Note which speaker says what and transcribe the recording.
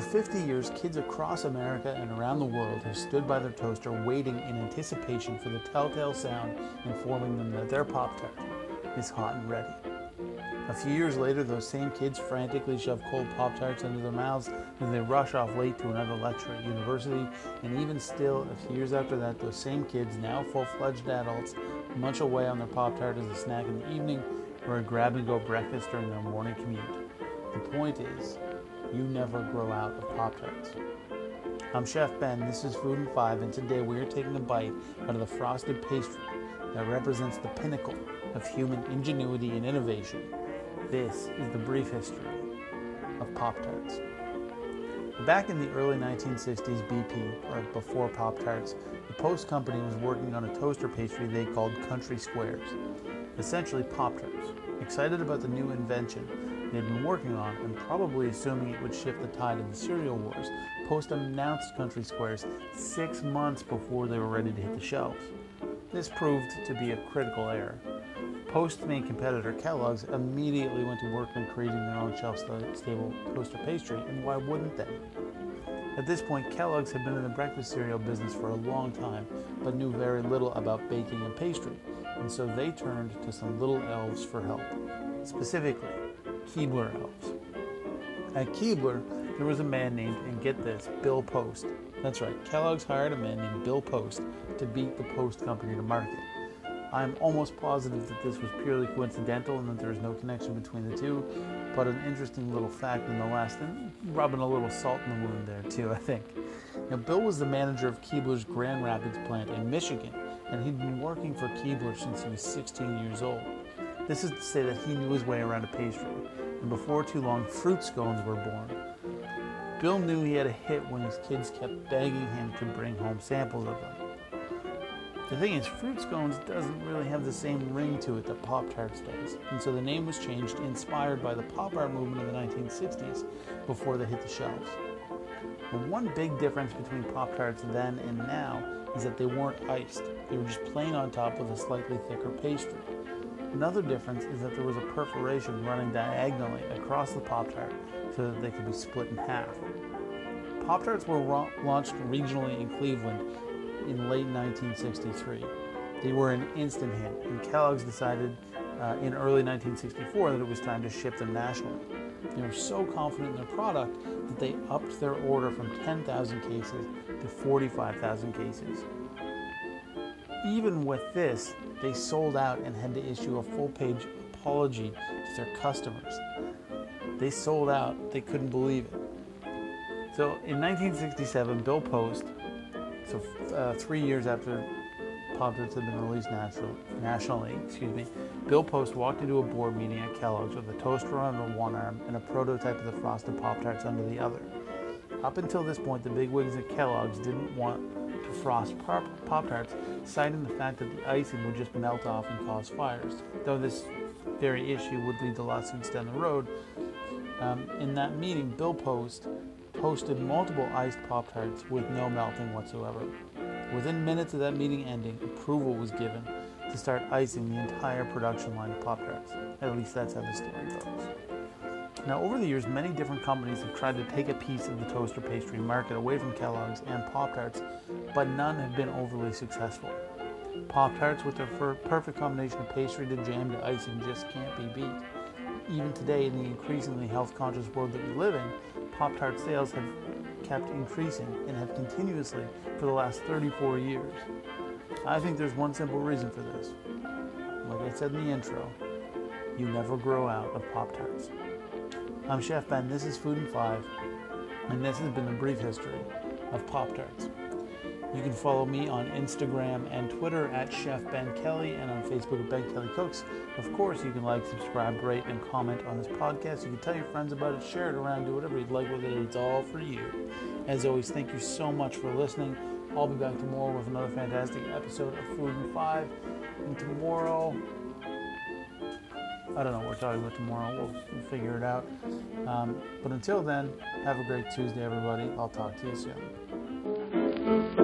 Speaker 1: For 50 years, kids across America and around the world have stood by their toaster waiting in anticipation for the telltale sound informing them that their Pop Tart is hot and ready. A few years later, those same kids frantically shove cold Pop Tarts into their mouths as they rush off late to another lecture at university. And even still, a few years after that, those same kids, now full fledged adults, munch away on their Pop Tart as a snack in the evening or a grab and go breakfast during their morning commute. The point is, you never grow out of Pop Tarts. I'm Chef Ben, this is Food and Five, and today we are taking a bite out of the frosted pastry that represents the pinnacle of human ingenuity and innovation this is the brief history of Pop Tarts. Back in the early 1960s, BP, or before Pop Tarts, the Post Company was working on a toaster pastry they called Country Squares, essentially Pop Tarts. Excited about the new invention they'd been working on and probably assuming it would shift the tide of the cereal wars, Post announced Country Squares six months before they were ready to hit the shelves. This proved to be a critical error. Post's main competitor, Kellogg's, immediately went to work on creating their own shelf-stable toaster pastry, and why wouldn't they? At this point, Kellogg's had been in the breakfast cereal business for a long time, but knew very little about baking and pastry, and so they turned to some little elves for help, specifically Keebler elves. At Keebler, there was a man named, and get this, Bill Post. That's right, Kellogg's hired a man named Bill Post to beat the Post Company to market. I'm almost positive that this was purely coincidental and that there is no connection between the two, but an interesting little fact nonetheless, and rubbing a little salt in the wound there too, I think. Now, Bill was the manager of Keebler's Grand Rapids plant in Michigan, and he'd been working for Keebler since he was 16 years old. This is to say that he knew his way around a pastry, and before too long, fruit scones were born. Bill knew he had a hit when his kids kept begging him to bring home samples of them. The thing is, fruit scones doesn't really have the same ring to it that Pop Tarts does, and so the name was changed, inspired by the pop art movement of the 1960s before they hit the shelves. But one big difference between Pop Tarts then and now is that they weren't iced, they were just plain on top with a slightly thicker pastry. Another difference is that there was a perforation running diagonally across the Pop Tart so that they could be split in half. Pop Tarts were launched regionally in Cleveland in late 1963. They were an instant hit, and Kellogg's decided uh, in early 1964 that it was time to ship them nationally. They were so confident in their product that they upped their order from 10,000 cases to 45,000 cases. Even with this, they sold out and had to issue a full page apology to their customers. They sold out, they couldn't believe it. So in 1967, Bill Post, so uh, three years after Pop Tarts had been released national, nationally, excuse me, Bill Post walked into a board meeting at Kellogg's with a toaster under one arm and a prototype of the frosted Pop Tarts under the other. Up until this point, the bigwigs at Kellogg's didn't want to frost Pop Tarts, citing the fact that the icing would just melt off and cause fires. Though this very issue would lead to lawsuits down the road, um, in that meeting, Bill Post posted multiple iced Pop Tarts with no melting whatsoever. Within minutes of that meeting ending, approval was given to start icing the entire production line of Pop Tarts. At least that's how the story goes. Now, over the years, many different companies have tried to take a piece of the toaster pastry market away from Kellogg's and Pop Tarts, but none have been overly successful. Pop Tarts, with their perfect combination of pastry to jam to icing, just can't be beat. Even today, in the increasingly health conscious world that we live in, Pop Tart sales have kept increasing and have continuously for the last 34 years. I think there's one simple reason for this. Like I said in the intro, you never grow out of Pop Tarts. I'm Chef Ben, this is Food and Five, and this has been a brief history of Pop Tarts. You can follow me on Instagram and Twitter at Chef Ben Kelly and on Facebook at Ben Kelly Cooks. Of course, you can like, subscribe, rate, and comment on this podcast. You can tell your friends about it, share it around, do whatever you'd like with it. It's all for you. As always, thank you so much for listening. I'll be back tomorrow with another fantastic episode of Food and Five. And tomorrow, I don't know what we're talking about tomorrow. We'll, figure it out. Um, but until then, have a great Tuesday, everybody. I'll talk to you soon.